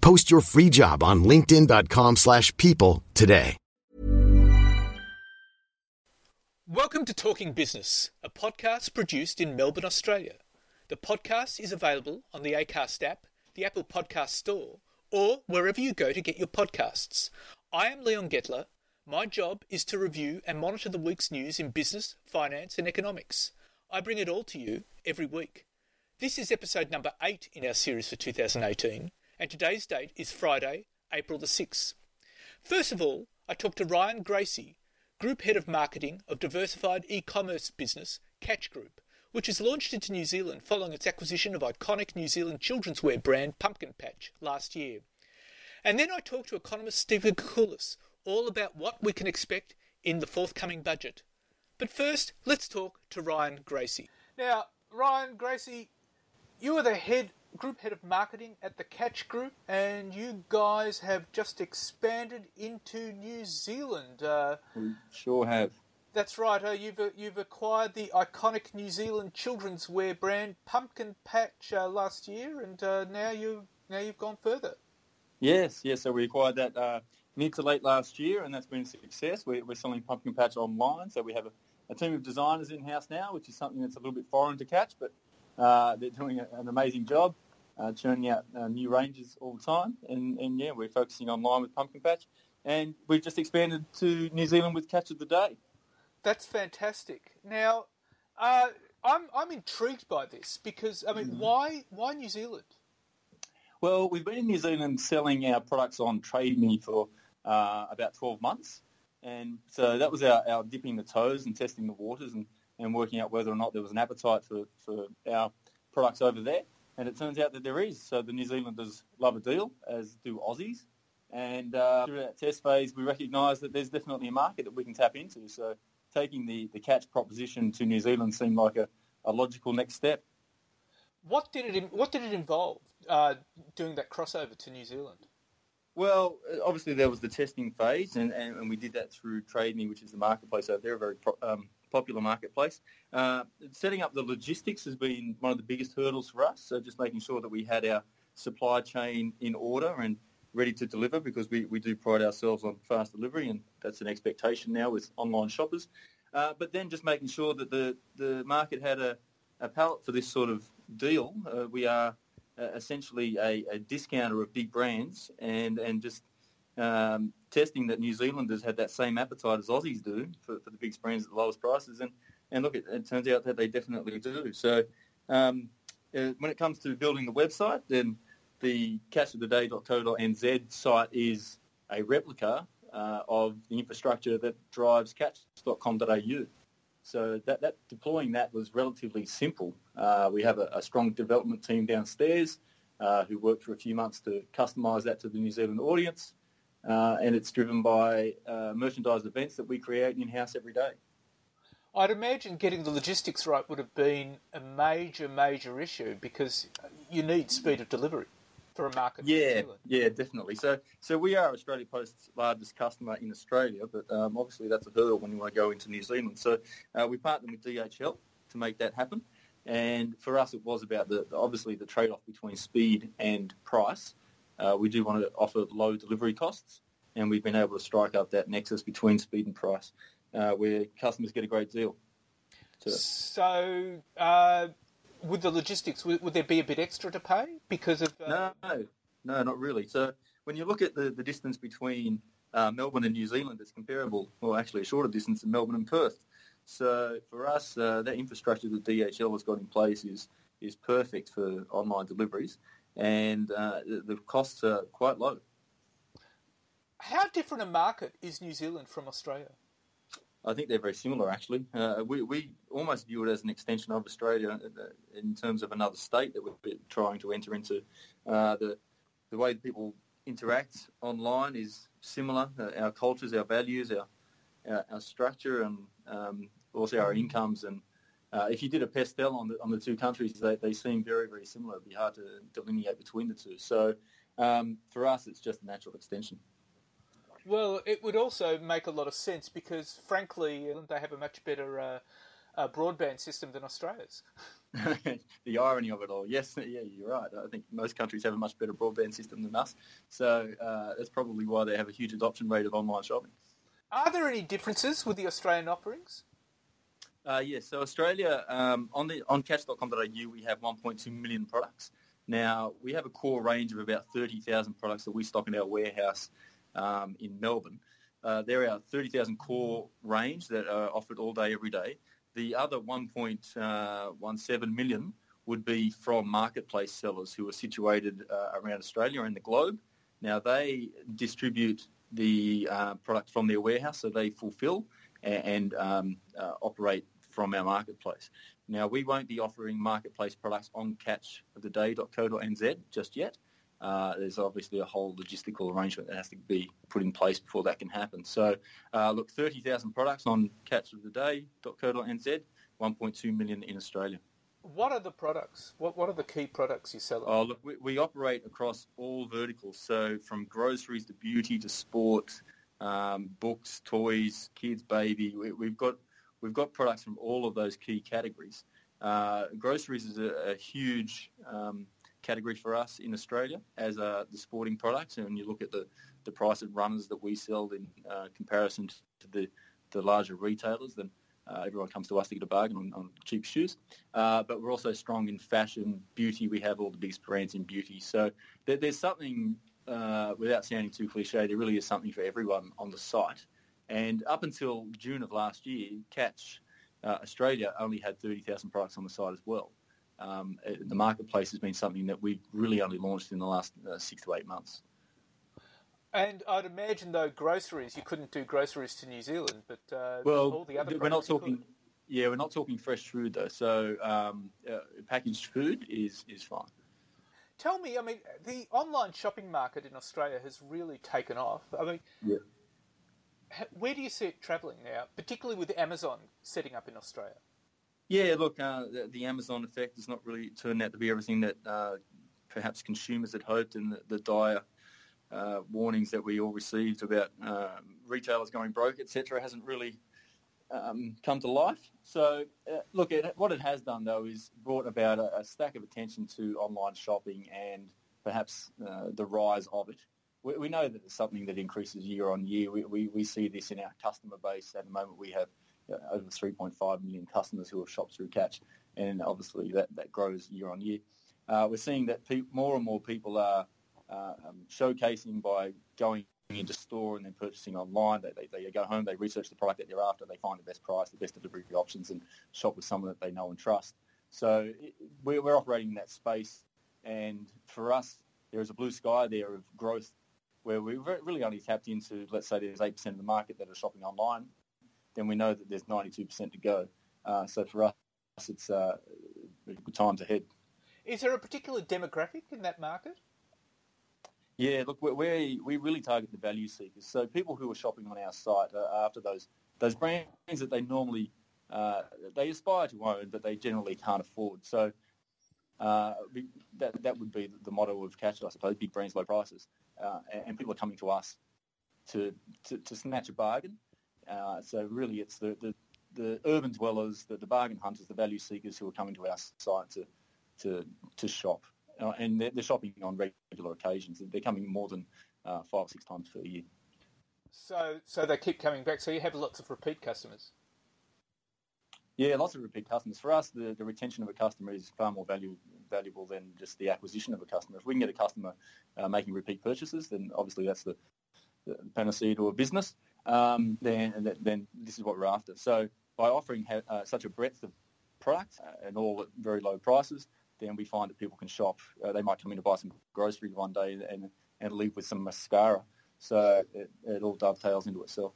Post your free job on linkedin.com/people slash people today. Welcome to Talking Business, a podcast produced in Melbourne, Australia. The podcast is available on the Acast app, the Apple Podcast Store, or wherever you go to get your podcasts. I am Leon Getler. My job is to review and monitor the week's news in business, finance, and economics. I bring it all to you every week. This is episode number 8 in our series for 2018, and today's date is Friday, April the 6th. First of all, I talked to Ryan Gracie, Group Head of Marketing of diversified e-commerce business Catch Group, which is launched into New Zealand following its acquisition of iconic New Zealand children's wear brand Pumpkin Patch last year. And then I talked to economist Stephen Koukoulas all about what we can expect in the forthcoming budget. But first, let's talk to Ryan Gracie. Now, Ryan Gracie, you are the head group head of marketing at the Catch Group, and you guys have just expanded into New Zealand. Uh, We sure have. that's right. Uh, you've uh, you've acquired the iconic New Zealand children's wear brand Pumpkin Patch uh, last year, and uh, now you now you've gone further. Yes, yes. So we acquired that uh, mid to late last year, and that's been a success. We're, we're selling Pumpkin Patch online, so we have a, a team of designers in house now, which is something that's a little bit foreign to Catch, but uh, they're doing an amazing job, uh, churning out uh, new ranges all the time. And, and yeah, we're focusing online with Pumpkin Patch, and we've just expanded to New Zealand with Catch of the Day. That's fantastic. Now, uh, I'm I'm intrigued by this because I mean, why why New Zealand? Well, we've been in New Zealand selling our products on Trade Me for uh, about 12 months. And so that was our, our dipping the toes and testing the waters and, and working out whether or not there was an appetite for, for our products over there. And it turns out that there is. So the New Zealanders love a deal, as do Aussies. And uh, through that test phase, we recognise that there's definitely a market that we can tap into. So taking the, the catch proposition to New Zealand seemed like a, a logical next step. What did it what did it involve uh, doing that crossover to New Zealand? Well, obviously there was the testing phase, and, and, and we did that through TradeMe, which is the marketplace over there, a very pro, um, popular marketplace. Uh, setting up the logistics has been one of the biggest hurdles for us, so just making sure that we had our supply chain in order and ready to deliver because we, we do pride ourselves on fast delivery, and that's an expectation now with online shoppers. Uh, but then just making sure that the, the market had a, a palate for this sort of deal. Uh, we are uh, essentially a, a discounter of big brands and, and just um, testing that New Zealanders had that same appetite as Aussies do for, for the big brands at the lowest prices. And, and look, it, it turns out that they definitely do. So um, uh, when it comes to building the website, then the catchoftheday.co.nz site is a replica uh, of the infrastructure that drives catch.com.au. So that, that deploying that was relatively simple. Uh, we have a, a, strong development team downstairs uh, who worked for a few months to customise that to the New Zealand audience, uh, and it's driven by uh, merchandise events that we create in-house every day. I'd imagine getting the logistics right would have been a major, major issue because you need speed of delivery for a market. Yeah, yeah, definitely. So, so we are Australia Post's largest customer in Australia, but um, obviously that's a hurdle when you want to go into New Zealand. So, uh, we partnered with DHL to make that happen, and for us, it was about the obviously the trade-off between speed and price. Uh, we do want to offer low delivery costs, and we've been able to strike up that nexus between speed and price, uh, where customers get a great deal. So. so uh, with the logistics, would, would, there be a bit extra to pay because of? Uh... No, no, not really. So when you look at the, the distance between uh, Melbourne and New Zealand, it's comparable, well, actually a shorter distance than Melbourne and Perth. So for us, uh, that infrastructure that DHL has got in place is is perfect for online deliveries, and uh, the, costs are quite low. How different a market is New Zealand from Australia? I think they're very similar, actually. Uh, we, we almost view it as an extension of Australia uh, in terms of another state that we're trying to enter into. Uh, the, the way people interact online is similar. Uh, our cultures, our values, our, our, our structure, and um, also our incomes. And uh, if you did a PESTEL on the, on the two countries, they, they seem very, very similar. It'd be hard to delineate between the two. So um, for us, it's just a natural extension. Well, it would also make a lot of sense because, frankly, they have a much better uh, uh, broadband system than Australia's. the irony of it all. Yes, yeah, you're right. I think most countries have a much better broadband system than us, so uh, that's probably why they have a huge adoption rate of online shopping. Are there any differences with the Australian offerings? Uh, yes, so Australia um, on the on catch.com.au we have 1.2 million products. Now we have a core range of about 30,000 products that we stock in our warehouse um, in Melbourne. Uh, they're 30,000 core range that are offered all day, every day. The other 1.17 uh, would be from marketplace sellers who are situated uh, around Australia and the globe. Now they distribute the uh, product from their warehouse, so they fulfil and, and um, uh, operate from our marketplace. Now we won't be offering marketplace products on catchoftheday.co.nz just yet. Uh, there's obviously a whole logistical arrangement that has to be put in place before that can happen. So, uh, look, 30,000 products on catchoftheday.co.nz, 1.2 million in Australia. What are the products? What What are the key products you sell? Oh, look, we, we operate across all verticals. So, from groceries to beauty to sport, um, books, toys, kids, baby. We, have got we've got products from all of those key categories. Uh, groceries is a, a huge um, category for us in Australia as uh, the sporting products. And when you look at the, the price of runners that we sell in uh, comparison to the, the larger retailers, then uh, everyone comes to us to get a bargain on, on cheap shoes. Uh, but we're also strong in fashion, beauty. We have all the biggest brands in beauty. So there, there's something, uh, without sounding too cliche, there really is something for everyone on the site. And up until June of last year, Catch uh, Australia only had 30,000 products on the site as well um, the marketplace has been something that we've really only launched in the last uh, six to eight months. And I'd imagine, though, groceries, you couldn't do groceries to New Zealand, but uh, well, all the other we're not talking. Yeah, we're not talking fresh food though. So um, uh, packaged food is is fine. Tell me, I mean, the online shopping market in Australia has really taken off. I mean, yeah. where do you see it travelling now, particularly with Amazon setting up in Australia? Yeah, look, uh, the, the, Amazon effect has not really turned out to be everything that uh, perhaps consumers had hoped, and the, the dire uh, warnings that we all received about uh, retailers going broke, etc., hasn't really um, come to life. So, uh, look, it, what it has done though is brought about a, a stack of attention to online shopping and perhaps uh, the rise of it. We, we, know that it's something that increases year on year. We, we, we see this in our customer base. At the moment, we have over 3.5 million customers who have shopped through Catch, and obviously that, that grows year on year. Uh, we're seeing that pe- more and more people are uh, um, showcasing by going into store and then purchasing online. They, they, they, go home, they research the product that they're after, they find the best price, the best delivery options, and shop with someone that they know and trust. So it, we're, we're operating in that space, and for us, there is a blue sky there of growth where we've really only tapped into, let's say there's 8% of the market that are shopping online then we know that there's 92% to go. Uh, so for us, it's uh, good times ahead. Is there a particular demographic in that market? Yeah, look, we we really target the value seekers. So people who are shopping on our site are after those those brands that they normally uh, they aspire to own, but they generally can't afford. So uh, that that would be the motto of Catch, I suppose: big brands, low prices. Uh, and people are coming to us to, to, to snatch a bargain uh, so really, it's the, the, the urban dwellers, the, the, bargain hunters, the value seekers who are coming to our site to to, to shop, uh, and they're, they're, shopping on regular occasions. They're coming more than uh, five or six times per year. So, so they keep coming back. So you have lots of repeat customers. Yeah, lots of repeat customers. For us, the, the retention of a customer is far more value, valuable than just the acquisition of a customer. If we can get a customer uh, making repeat purchases, then obviously that's the panacea to a business, um, then then this is what we're after. So by offering ha- uh, such a breadth of product uh, and all at very low prices, then we find that people can shop. Uh, they might come in to buy some groceries one day and and leave with some mascara. So it, it all dovetails into itself.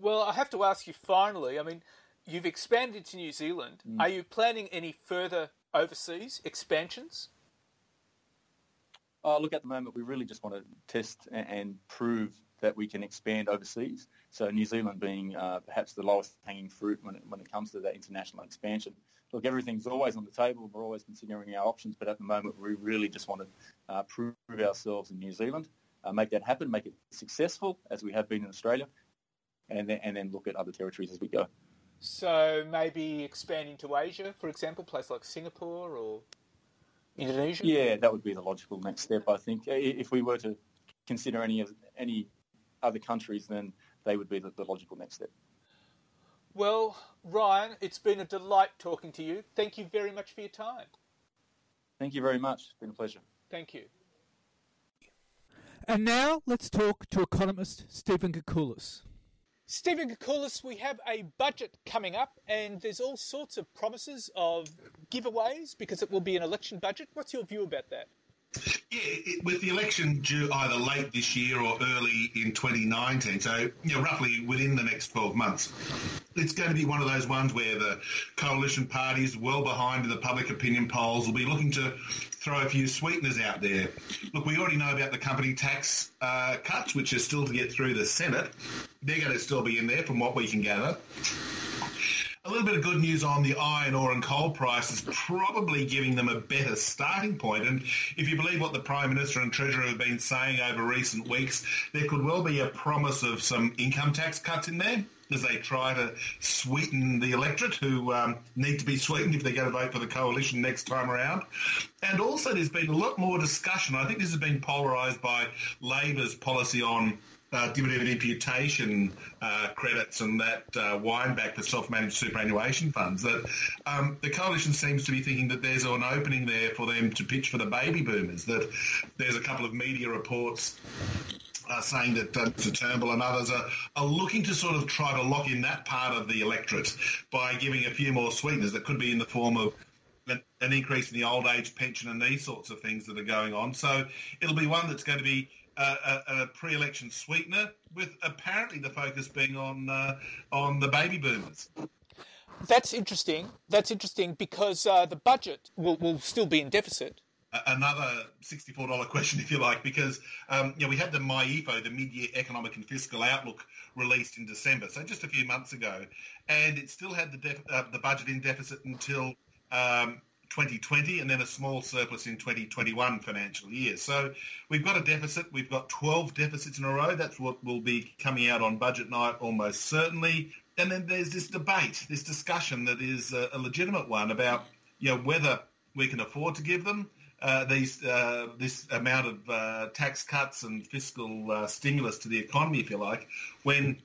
Well, I have to ask you finally. I mean, you've expanded to New Zealand. Mm. Are you planning any further overseas expansions? Oh, look, at the moment, we really just want to test and prove that we can expand overseas. So New Zealand being uh, perhaps the lowest hanging fruit when it, when it comes to that international expansion. Look, everything's always on the table. We're always considering our options, but at the moment, we really just want to uh, prove ourselves in New Zealand, uh, make that happen, make it successful as we have been in Australia, and then, and then look at other territories as we go. So maybe expanding to Asia, for example, places like Singapore or Indonesia. Yeah, that would be the logical next step. I think if we were to consider any of any other countries, then they would be the, the logical next step. Well, Ryan, it's been a delight talking to you. Thank you very much for your time. Thank you very much. It's been a pleasure. Thank you. And now let's talk to economist Stephen Koukoulas. Stephen Koukoulas, we have a budget coming up, and there's all sorts of promises of giveaways because it will be an election budget. What's your view about that? Yeah, it, with the election due either late this year or early in 2019, so you know, roughly within the next 12 months, it's going to be one of those ones where the coalition parties, well behind in the public opinion polls, will be looking to throw a few sweeteners out there. Look, we already know about the company tax uh, cuts, which are still to get through the Senate. They're going to still be in there, from what we can gather. A little bit of good news on the iron ore and coal prices, probably giving them a better starting point. And if you believe what the Prime Minister and Treasurer have been saying over recent weeks, there could well be a promise of some income tax cuts in there as they try to sweeten the electorate who um, need to be sweetened if they're going to vote for the coalition next time around. And also there's been a lot more discussion. I think this has been polarised by Labor's policy on uh, dividend imputation uh, credits and that uh, wind back for self-managed superannuation funds. That um, the coalition seems to be thinking that there's an opening there for them to pitch for the baby boomers. That there's a couple of media reports uh, saying that uh, Turnbull and others are, are looking to sort of try to lock in that part of the electorate by giving a few more sweeteners that could be in the form of an, an increase in the old age pension and these sorts of things that are going on. So it'll be one that's going to be a, a, pre-election sweetener, with apparently the focus being on uh, on the baby boomers. That's interesting. That's interesting because uh, the budget will, will still be in deficit. Another sixty-four dollar question, if you like, because um, you know, we had the MyEFO, the mid-year economic and fiscal outlook, released in December, so just a few months ago, and it still had the def- uh, the budget in deficit until um, 2020 and then a small surplus in 2021 financial year. So we've got a deficit. We've got 12 deficits in a row. That's what will be coming out on budget night almost certainly. And then there's this debate, this discussion that is a, legitimate one about you know, whether we can afford to give them uh, these uh, this amount of uh, tax cuts and fiscal uh, stimulus to the economy, if you like, when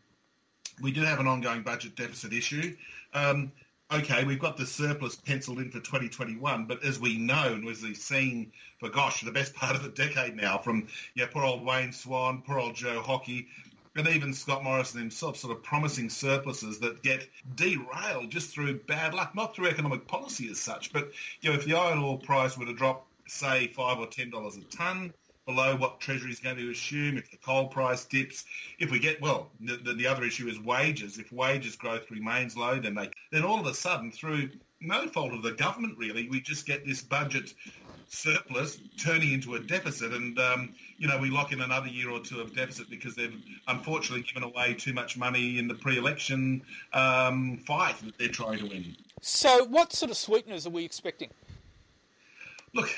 we do have an ongoing budget deficit issue. Um, okay, we've got the surplus penciled in for 2021, but as we know and as we've seen for, gosh, the best part of the decade now, from yeah, poor old Wayne Swan, poor old Joe Hockey, and even Scott Morrison himself sort of promising surpluses that get derailed just through bad luck, not through economic policy as such, but you know, if the iron ore price were to drop, say, five or ten dollars a tonne, below what Treasury is going to assume, if the coal price dips, if we get, well, the, the other issue is wages. If wages growth remains low, then they, then all of a sudden, through no fault of the government really, we just get this budget surplus turning into a deficit and um, you know we lock in another year or two of deficit because they've unfortunately given away too much money in the pre-election um, fight that they're trying to win. So what sort of sweeteners are we expecting? Look,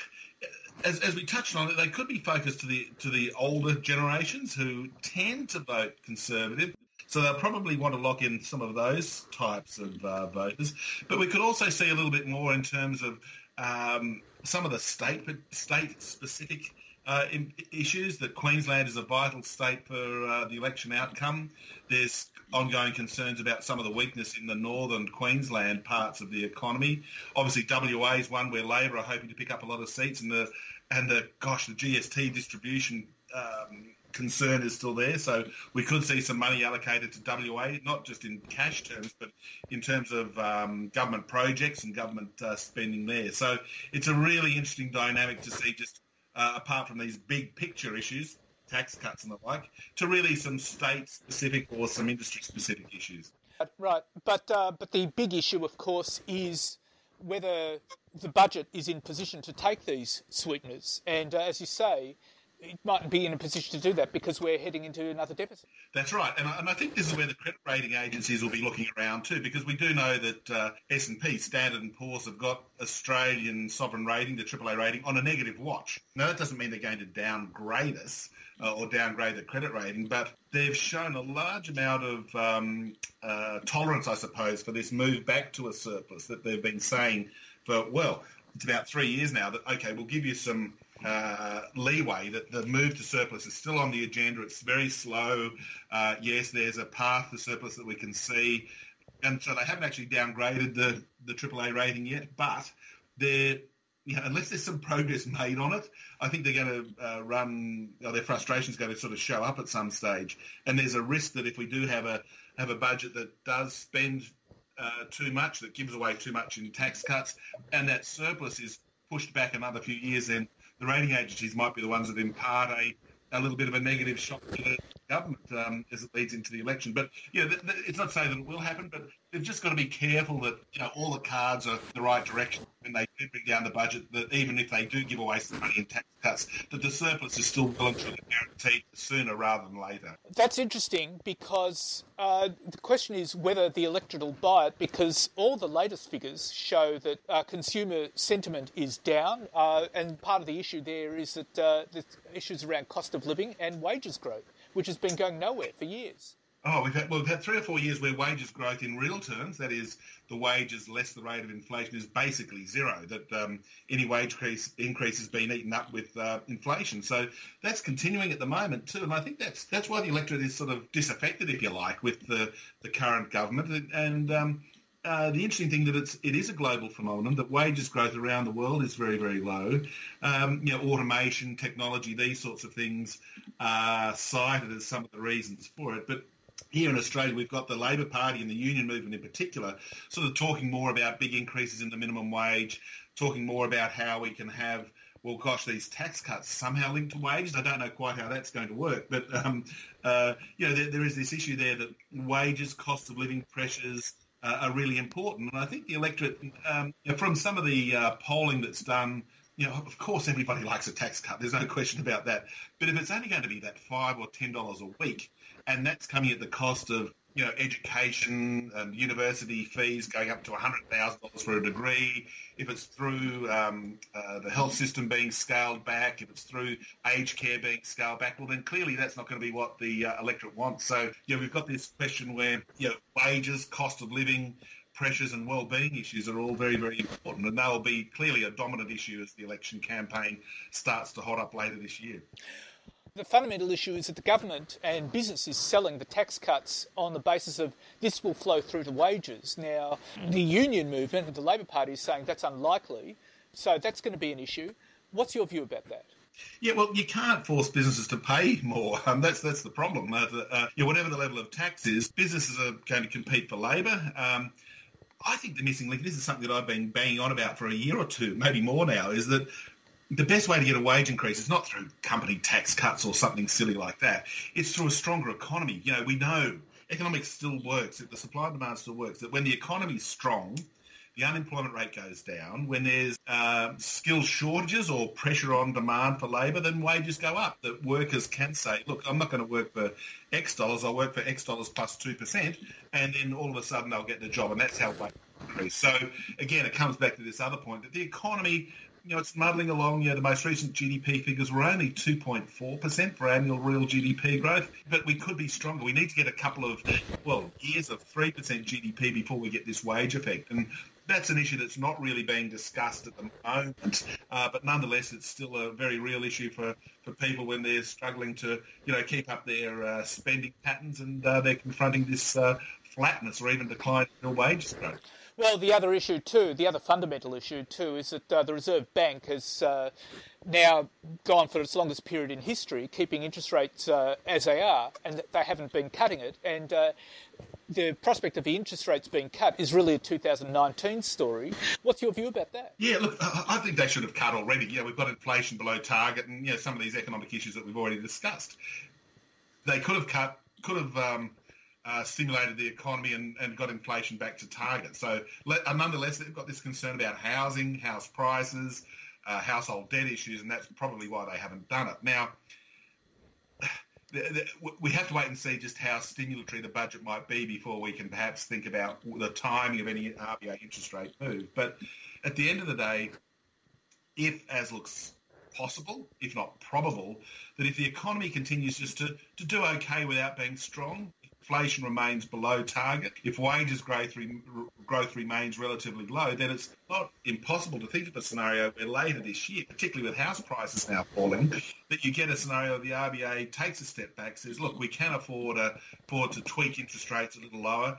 as, as we touched on, they could be focused to the to the older generations who tend to vote conservative. So they'll probably want to lock in some of those types of uh, voters. But we could also see a little bit more in terms of um, some of the state state specific uh, issues. That Queensland is a vital state for uh, the election outcome. There's ongoing concerns about some of the weakness in the northern Queensland parts of the economy. Obviously, WA is one where Labor are hoping to pick up a lot of seats, and the and the gosh, the GST distribution um, concern is still there. So we could see some money allocated to WA, not just in cash terms, but in terms of um, government projects and government uh, spending there. So it's a really interesting dynamic to see just uh, apart from these big picture issues, tax cuts and the like, to really some state-specific or some industry-specific issues. Right, but uh, but the big issue, of course, is whether the budget is in position to take these sweeteners. And uh, as you say, it might be in a position to do that because we're heading into another deficit. That's right, and I, and I think this is where the credit rating agencies will be looking around too, because we do know that uh, S&P, Standard and Poor's, have got Australian sovereign rating, the AAA rating, on a negative watch. Now that doesn't mean they're going to downgrade us uh, or downgrade the credit rating, but they've shown a large amount of um, uh, tolerance, I suppose, for this move back to a surplus that they've been saying for well, it's about three years now. That okay, we'll give you some uh, leeway that the move to surplus is still on the agenda. It's very slow. Uh, yes, there's a path to surplus that we can see. And so they haven't actually downgraded the, the AAA rating yet, but they're, you know, unless there's some progress made on it, I think they're going to uh, run, or their frustration is going to sort of show up at some stage. And there's a risk that if we do have a, have a budget that does spend uh, too much, that gives away too much in tax cuts, and that surplus is pushed back another few years, then the rating agencies might be the ones that impart a, a little bit of a negative shock to the government um, as it leads into the election. But yeah, th- th- it's not to say that it will happen, but they've just got to be careful that you know all the cards are the right direction when they do bring down the budget. That even if they do give away some money in tax cuts, that the surplus is still well and truly guaranteed sooner rather than later. That's interesting because uh, the question is whether the electorate will buy it because all the latest figures show that uh, consumer sentiment is down, uh, and part of the issue there is that uh, the issues around cost of living and wages growth, which has been going nowhere for years. Oh, we've had, well, we've had three or four years where wages growth in real terms, that is, the wages less the rate of inflation, is basically zero. That um, any wage increase, increase has been eaten up with uh, inflation. So that's continuing at the moment too, and I think that's that's why the electorate is sort of disaffected, if you like, with the the current government. And um, uh, the interesting thing that it's it is a global phenomenon that wages growth around the world is very very low. Um, you know, automation, technology, these sorts of things are cited as some of the reasons for it, but here in Australia, we've got the Labor Party and the union movement in particular sort of talking more about big increases in the minimum wage, talking more about how we can have, well, gosh, these tax cuts somehow linked to wages. I don't know quite how that's going to work, but, um, uh, you know, there, there is this issue there that wages, cost of living pressures uh, are really important. And I think the electorate, um, you know, from some of the uh, polling that's done, you know, of course everybody likes a tax cut. There's no question about that. But if it's only going to be that five or ten dollars a week, and that's coming at the cost of you know education and university fees going up to hundred thousand dollars for a degree. If it's through um, uh, the health system being scaled back, if it's through aged care being scaled back, well then clearly that's not going to be what the uh, electorate wants. So yeah, we've got this question where you know wages, cost of living, pressures and well-being issues are all very, very important, and they will be clearly a dominant issue as the election campaign starts to hot up later this year. The fundamental issue is that the government and business is selling the tax cuts on the basis of this will flow through to wages. Now, the union movement, and the Labor Party, is saying that's unlikely, so that's going to be an issue. What's your view about that? Yeah, well, you can't force businesses to pay more. Um, that's that's the problem. Uh, the, uh, yeah, whatever the level of tax is, businesses are going to compete for labour. Um, I think the missing link, this is something that I've been banging on about for a year or two, maybe more now, is that the best way to get a wage increase is not through company tax cuts or something silly like that. It's through a stronger economy. You know, we know economics still works, the supply and demand still works, that when the economy is strong, the unemployment rate goes down. When there's uh, skill shortages or pressure on demand for labour, then wages go up. That workers can say, look, I'm not going to work for X dollars, I'll work for X dollars plus 2%, and then all of a sudden they'll get the job, and that's how wages increase. So again, it comes back to this other point that the economy you know, it's muddling along. You know, the most recent GDP figures were only 2.4% for annual real GDP growth, but we could be stronger. We need to get a couple of, well, years of 3% GDP before we get this wage effect. And that's an issue that's not really being discussed at the moment, uh, but nonetheless, it's still a very real issue for, for people when they're struggling to, you know, keep up their uh, spending patterns and uh, they're confronting this uh, flatness or even decline in real wages growth. Well, the other issue too, the other fundamental issue too, is that uh, the Reserve Bank has uh, now gone for its longest period in history, keeping interest rates uh, as they are, and they haven't been cutting it. And uh, the prospect of the interest rates being cut is really a 2019 story. What's your view about that? Yeah, look, I think they should have cut already. Know, we've got inflation below target, and you know some of these economic issues that we've already discussed. They could have cut, could have. Um, uh, stimulated the economy and, and, got inflation back to target. So let, uh, nonetheless, they've got this concern about housing, house prices, uh, household debt issues, and that's probably why they haven't done it. Now, the, the, we have to wait and see just how stimulatory the budget might be before we can perhaps think about the timing of any RBA interest rate move. But at the end of the day, if, as looks possible, if not probable, that if the economy continues just to, to do okay without being strong, inflation remains below target, if wages growth, re- growth remains relatively low, then it's not impossible to think of a scenario where later this year, particularly with house prices now falling, that you get a scenario where the RBA takes a step back, says, look, we can afford, a, afford to tweak interest rates a little lower,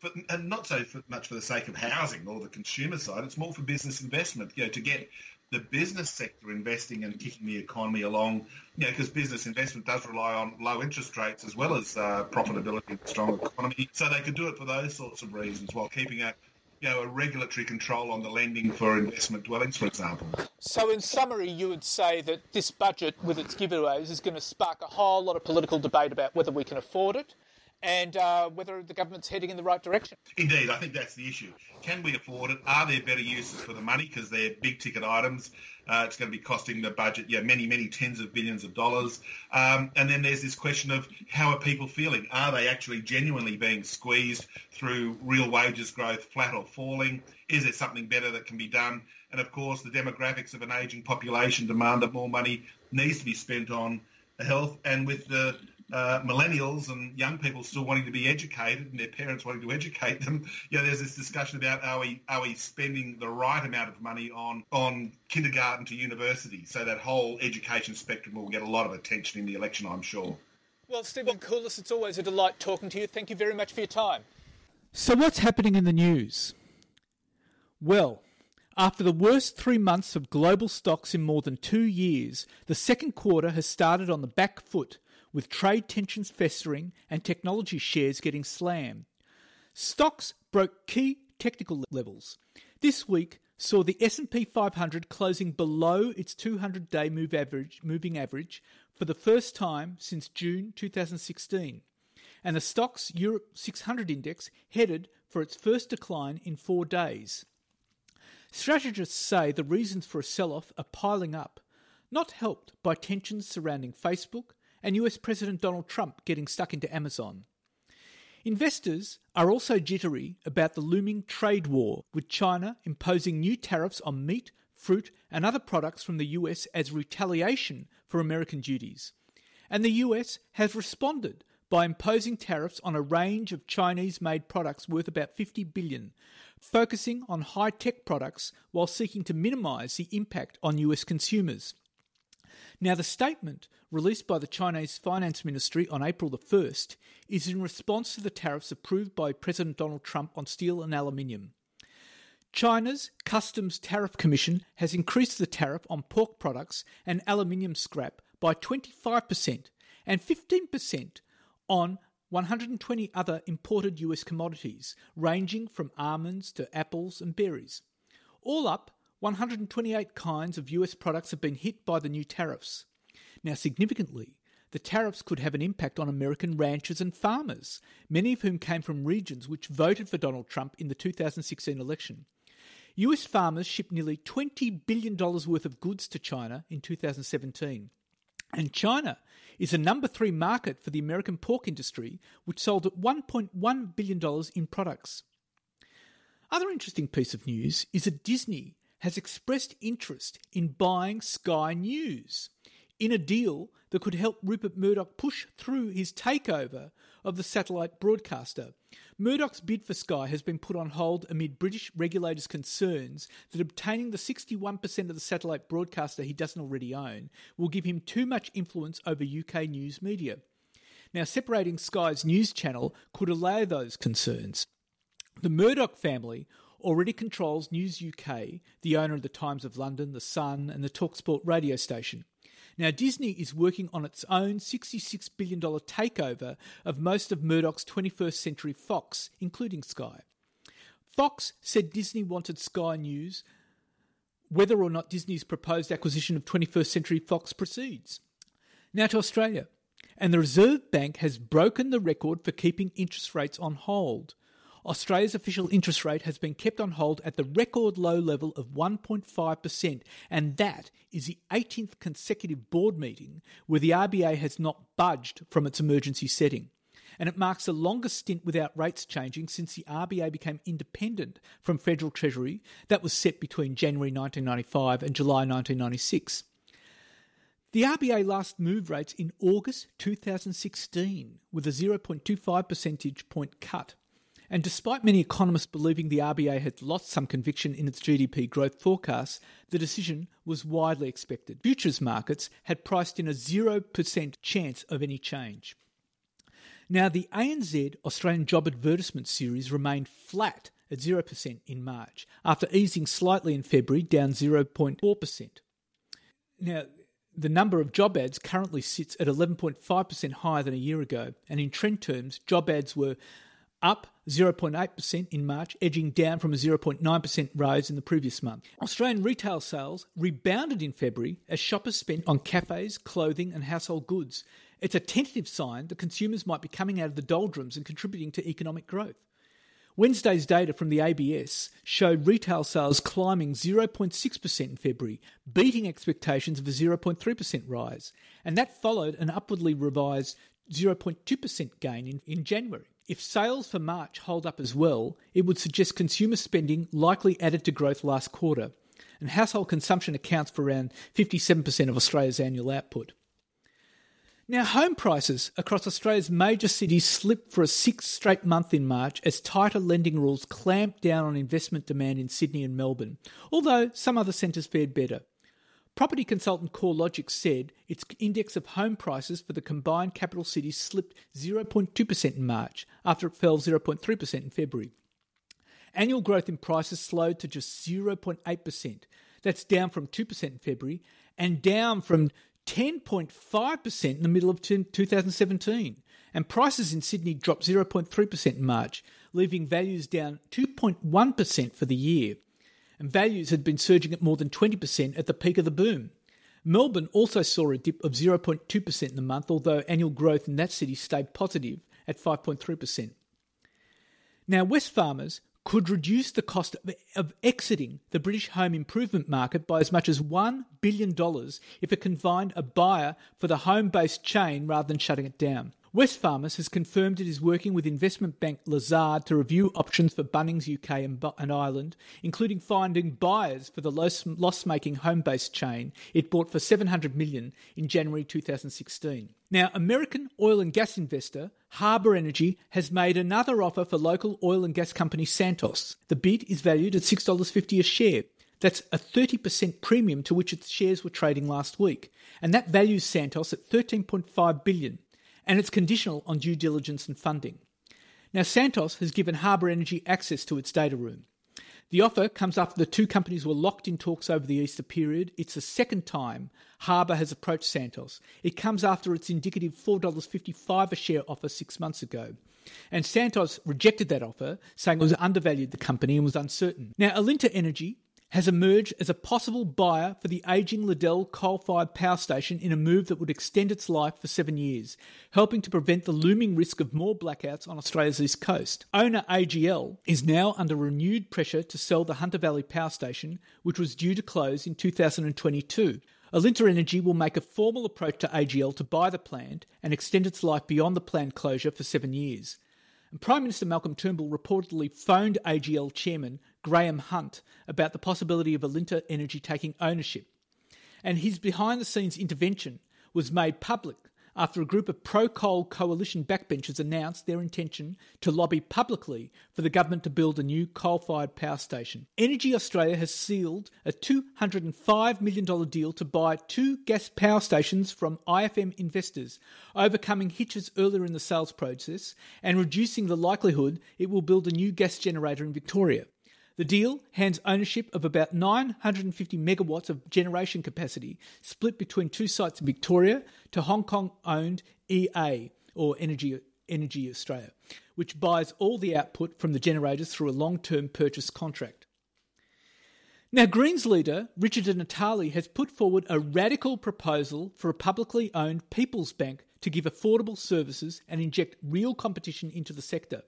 but, and not so for, much for the sake of housing or the consumer side. It's more for business investment, you know, to get the business sector investing and kicking the economy along, you know, because business investment does rely on low interest rates as well as uh, profitability and a strong economy. So they could do it for those sorts of reasons while keeping a, you know, a regulatory control on the lending for investment dwellings, for example. So, in summary, you would say that this budget, with its giveaways, is going to spark a whole lot of political debate about whether we can afford it and uh, whether the government's heading in the right direction. Indeed, I think that's the issue. Can we afford it? Are there better uses for the money because they're big ticket items? Uh, it's going to be costing the budget, yeah, many, many tens of billions of dollars. Um, and then there's this question of how are people feeling? Are they actually genuinely being squeezed through real wages growth, flat or falling? Is there something better that can be done? And of course, the demographics of an ageing population demand that more money needs to be spent on health. And with the uh, millennials and young people still wanting to be educated and their parents wanting to educate them. You know, there's this discussion about are we are we spending the right amount of money on on kindergarten to university? So that whole education spectrum will get a lot of attention in the election, I'm sure. Well, Stephen Koukoulas, it's always a delight talking to you. Thank you very much for your time. So, what's happening in the news? Well, after the worst three months of global stocks in more than two years, the second quarter has started on the back foot with trade tensions festering and technology shares getting slammed. Stocks broke key technical levels. This week saw the S&P 500 closing below its 200-day move average, moving average for the first time since June 2016. And the Stoxx Europe 600 index headed for its first decline in 4 days. Strategists say the reasons for a sell-off are piling up, not helped by tensions surrounding Facebook, and US President Donald Trump getting stuck into Amazon. Investors are also jittery about the looming trade war, with China imposing new tariffs on meat, fruit, and other products from the US as retaliation for American duties. And the US has responded by imposing tariffs on a range of Chinese made products worth about 50 billion, focusing on high tech products while seeking to minimize the impact on US consumers. Now, the statement released by the Chinese Finance Ministry on April the 1st is in response to the tariffs approved by President Donald Trump on steel and aluminium. China's Customs Tariff Commission has increased the tariff on pork products and aluminium scrap by 25% and 15% on 120 other imported US commodities, ranging from almonds to apples and berries. All up, 128 kinds of US products have been hit by the new tariffs. Now, significantly, the tariffs could have an impact on American ranchers and farmers, many of whom came from regions which voted for Donald Trump in the 2016 election. US farmers shipped nearly $20 billion worth of goods to China in 2017. And China is the number three market for the American pork industry, which sold at $1.1 billion in products. Other interesting piece of news is that Disney has expressed interest in buying Sky News in a deal that could help Rupert Murdoch push through his takeover of the satellite broadcaster. Murdoch's bid for Sky has been put on hold amid British regulators' concerns that obtaining the 61% of the satellite broadcaster he doesn't already own will give him too much influence over UK news media. Now, separating Sky's news channel could allay those concerns. The Murdoch family already controls News UK, the owner of the Times of London, The Sun, and the Talksport radio station. Now, Disney is working on its own $66 billion takeover of most of Murdoch's 21st Century Fox, including Sky. Fox said Disney wanted Sky News whether or not Disney's proposed acquisition of 21st Century Fox proceeds. Now to Australia. And the Reserve Bank has broken the record for keeping interest rates on hold. Australia's official interest rate has been kept on hold at the record low level of 1.5%, and that is the 18th consecutive board meeting where the RBA has not budged from its emergency setting. And it marks the longest stint without rates changing since the RBA became independent from Federal Treasury, that was set between January 1995 and July 1996. The RBA last moved rates in August 2016 with a 0.25 percentage point cut. And despite many economists believing the RBA had lost some conviction in its GDP growth forecasts, the decision was widely expected. Futures markets had priced in a 0% chance of any change. Now, the ANZ Australian Job Advertisement Series remained flat at 0% in March, after easing slightly in February, down 0.4%. Now, the number of job ads currently sits at 11.5% higher than a year ago, and in trend terms, job ads were up 0.8% in March, edging down from a 0.9% rise in the previous month. Australian retail sales rebounded in February as shoppers spent on cafes, clothing, and household goods. It's a tentative sign that consumers might be coming out of the doldrums and contributing to economic growth. Wednesday's data from the ABS showed retail sales climbing 0.6% in February, beating expectations of a 0.3% rise, and that followed an upwardly revised 0.2% gain in, in January. If sales for March hold up as well, it would suggest consumer spending likely added to growth last quarter, and household consumption accounts for around 57% of Australia's annual output. Now, home prices across Australia's major cities slipped for a sixth straight month in March as tighter lending rules clamped down on investment demand in Sydney and Melbourne, although some other centres fared better. Property consultant CoreLogic said its index of home prices for the combined capital cities slipped 0.2% in March after it fell 0.3% in February. Annual growth in prices slowed to just 0.8%. That's down from 2% in February and down from 10.5% in the middle of 2017. And prices in Sydney dropped 0.3% in March, leaving values down 2.1% for the year and values had been surging at more than 20% at the peak of the boom. Melbourne also saw a dip of 0.2% in the month, although annual growth in that city stayed positive at 5.3%. Now, Wesfarmers could reduce the cost of, exiting the British home improvement market by as much as $1 billion if it can find a buyer for the home based chain rather than shutting it down. Wesfarmers has confirmed it is working with investment bank Lazard to review options for Bunnings UK and, and Ireland, including finding buyers for the loss-making home-based chain it bought for 700 million in January 2016. Now, American oil and gas investor Harbour Energy has made another offer for local oil and gas company Santos. The bid is valued at $6.50 a share. That's a 30% premium to which its shares were trading last week, and that values Santos at 13.5 billion and it's conditional on due diligence and funding. Now, Santos has given Harbour Energy access to its data room. The offer comes after the two companies were locked in talks over the Easter period. It's the second time Harbour has approached Santos. It comes after its indicative $4.55 a share offer six months ago. And Santos rejected that offer, saying it was undervalued the company and was uncertain. Now, Alinta Energy has emerged as a possible buyer for the ageing Liddell coal fired power station in a move that would extend its life for seven years, helping to prevent the looming risk of more blackouts on Australia's east coast. Owner AGL is now under renewed pressure to sell the Hunter Valley power station, which was due to close in 2022. Alinta Energy will make a formal approach to AGL to buy the plant and extend its life beyond the planned closure for seven years. And Prime Minister Malcolm Turnbull reportedly phoned AGL chairman Graham Hunt about the possibility of Alinta Energy taking ownership. And his behind the scenes intervention was made public after a group of pro coal coalition backbenchers announced their intention to lobby publicly for the government to build a new coal fired power station. Energy Australia has sealed a $205 million deal to buy two gas power stations from IFM investors, overcoming hitches earlier in the sales process and reducing the likelihood it will build a new gas generator in Victoria. The deal hands ownership of about 950 megawatts of generation capacity, split between two sites in Victoria, to Hong Kong owned EA, or Energy, Energy Australia, which buys all the output from the generators through a long term purchase contract. Now, Greens leader Richard Di Natale has put forward a radical proposal for a publicly owned People's Bank to give affordable services and inject real competition into the sector.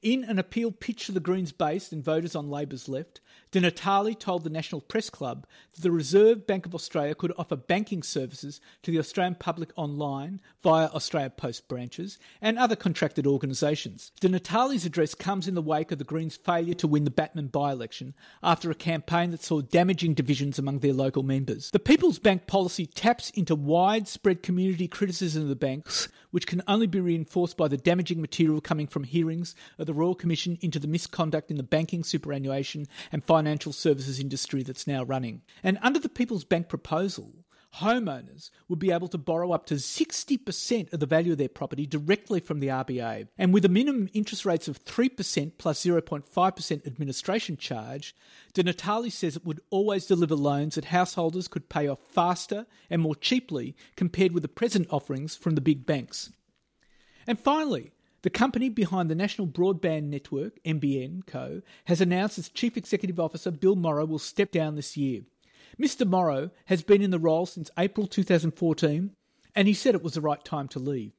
In an appeal pitched to the Greens base and voters on Labor's left, De Natale told the National Press Club that the Reserve Bank of Australia could offer banking services to the Australian public online via Australia Post branches and other contracted organisations. De Natale's address comes in the wake of the Greens' failure to win the Batman by election after a campaign that saw damaging divisions among their local members. The People's Bank policy taps into widespread community criticism of the banks, which can only be reinforced by the damaging material coming from hearings of the Royal Commission into the misconduct in the banking, superannuation, and financial services industry that's now running. And under the People's Bank proposal, homeowners would be able to borrow up to 60% of the value of their property directly from the RBA. And with a minimum interest rates of 3% plus 0.5% administration charge, De Natale says it would always deliver loans that householders could pay off faster and more cheaply compared with the present offerings from the big banks. And finally, the company behind the National Broadband Network, NBN Co., has announced its Chief Executive Officer Bill Morrow will step down this year. Mr. Morrow has been in the role since April 2014, and he said it was the right time to leave.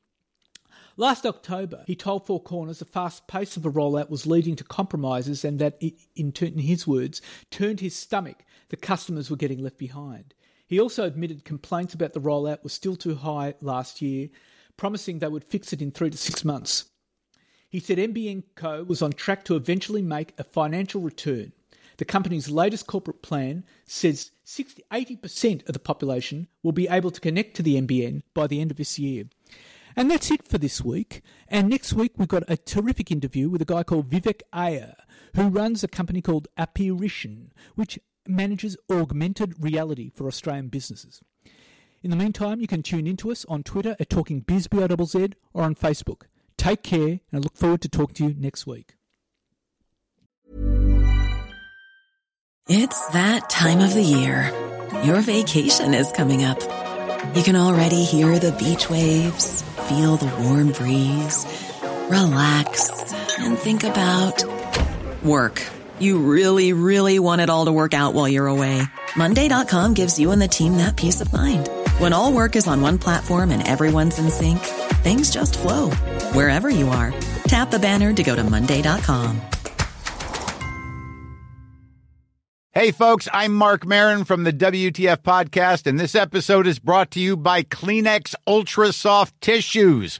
Last October, he told Four Corners the fast pace of the rollout was leading to compromises and that, it, in, in his words, turned his stomach that customers were getting left behind. He also admitted complaints about the rollout were still too high last year, promising they would fix it in three to six months. He said NBN Co. was on track to eventually make a financial return. The company's latest corporate plan says 60, 80% of the population will be able to connect to the NBN by the end of this year. And that's it for this week. And next week, we've got a terrific interview with a guy called Vivek Iyer, who runs a company called Apparition, which manages augmented reality for Australian businesses. In the meantime, you can tune into us on Twitter at Talking or on Facebook. Take care, and I look forward to talking to you next week. It's that time of the year. Your vacation is coming up. You can already hear the beach waves, feel the warm breeze, relax, and think about work. You really, really want it all to work out while you're away. Monday.com gives you and the team that peace of mind. When all work is on one platform and everyone's in sync, things just flow wherever you are. Tap the banner to go to Monday.com. Hey, folks, I'm Marc Maron from the WTF Podcast, and this episode is brought to you by Kleenex Ultra Soft Tissues,